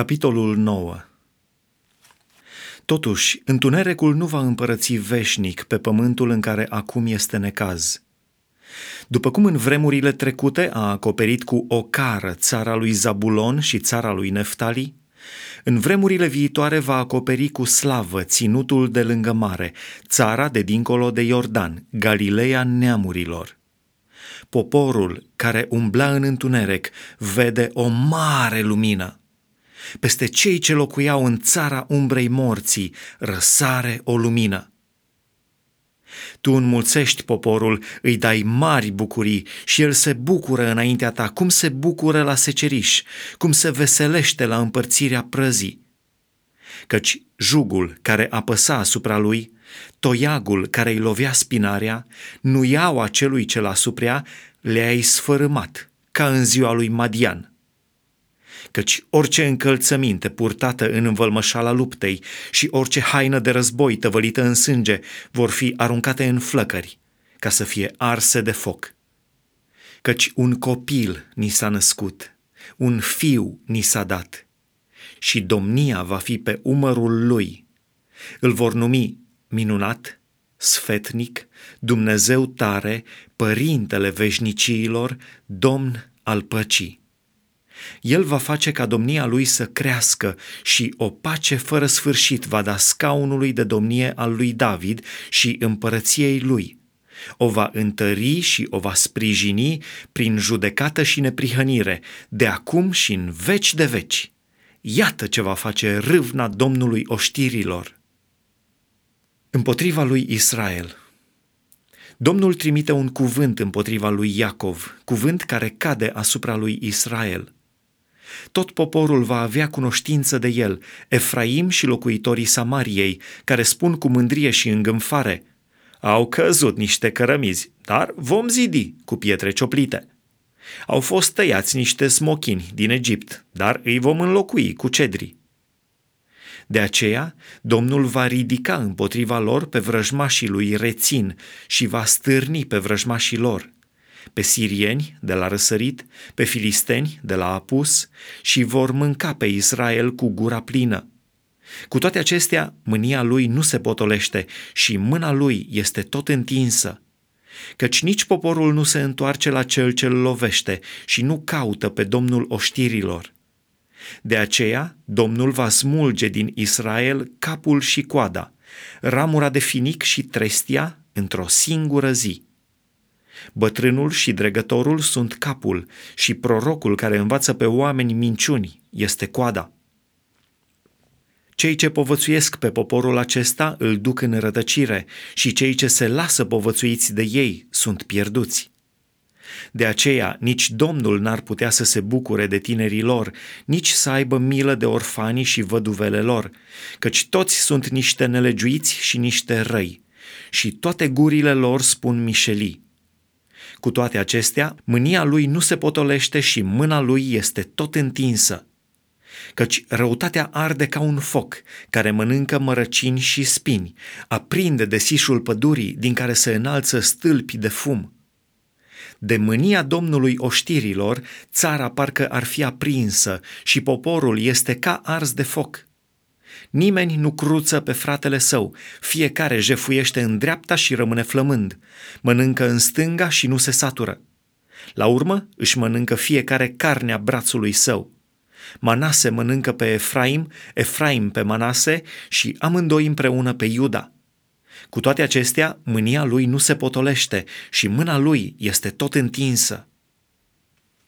Capitolul 9 Totuși, întunericul nu va împărăți veșnic pe pământul în care acum este necaz. După cum în vremurile trecute a acoperit cu o cară țara lui Zabulon și țara lui Neftali, în vremurile viitoare va acoperi cu slavă ținutul de lângă mare, țara de dincolo de Iordan, Galileea neamurilor. Poporul care umbla în întuneric vede o mare lumină. Peste cei ce locuiau în țara umbrei morții răsare o lumină. Tu înmulțești poporul, îi dai mari bucurii și el se bucură înaintea ta, cum se bucură la seceriș, cum se veselește la împărțirea prăzii. Căci jugul care apăsa asupra lui, toiagul care îi lovea spinarea, nuiaua celui ce l-a suprea, le-ai sfărâmat, ca în ziua lui Madian – căci orice încălțăminte purtată în învălmășala luptei și orice haină de război tăvălită în sânge vor fi aruncate în flăcări, ca să fie arse de foc. Căci un copil ni s-a născut, un fiu ni s-a dat, și domnia va fi pe umărul lui. Îl vor numi minunat, sfetnic, Dumnezeu tare, Părintele veșniciilor, Domn al păcii. El va face ca domnia lui să crească și o pace fără sfârșit va da scaunului de domnie al lui David și împărăției lui. O va întări și o va sprijini prin judecată și neprihănire, de acum și în veci de veci. Iată ce va face râvna Domnului oștirilor. Împotriva lui Israel – Domnul trimite un cuvânt împotriva lui Iacov, cuvânt care cade asupra lui Israel. Tot poporul va avea cunoștință de el, Efraim și locuitorii Samariei, care spun cu mândrie și îngânfare, au căzut niște cărămizi, dar vom zidi cu pietre cioplite. Au fost tăiați niște smochini din Egipt, dar îi vom înlocui cu cedri. De aceea, Domnul va ridica împotriva lor pe vrăjmașii lui Rețin și va stârni pe vrăjmașii lor pe sirieni de la răsărit, pe filisteni de la apus și vor mânca pe Israel cu gura plină. Cu toate acestea, mânia lui nu se potolește și mâna lui este tot întinsă, căci nici poporul nu se întoarce la cel ce îl lovește și nu caută pe Domnul oștirilor. De aceea, Domnul va smulge din Israel capul și coada, ramura de finic și trestia într-o singură zi. Bătrânul și dregătorul sunt capul și prorocul care învață pe oameni minciuni este coada. Cei ce povățuiesc pe poporul acesta îl duc în rătăcire și cei ce se lasă povățuiți de ei sunt pierduți. De aceea, nici Domnul n-ar putea să se bucure de tinerii lor, nici să aibă milă de orfanii și văduvele lor, căci toți sunt niște nelegiuiți și niște răi, și toate gurile lor spun mișelii. Cu toate acestea, mânia lui nu se potolește și mâna lui este tot întinsă. Căci răutatea arde ca un foc care mănâncă mărăcini și spini, aprinde desișul pădurii din care se înalță stâlpi de fum. De mânia Domnului oștirilor, țara parcă ar fi aprinsă și poporul este ca ars de foc. Nimeni nu cruță pe fratele său, fiecare jefuiește în dreapta și rămâne flămând, mănâncă în stânga și nu se satură. La urmă își mănâncă fiecare carnea brațului său. Manase mănâncă pe Efraim, Efraim pe Manase și amândoi împreună pe Iuda. Cu toate acestea, mânia lui nu se potolește și mâna lui este tot întinsă.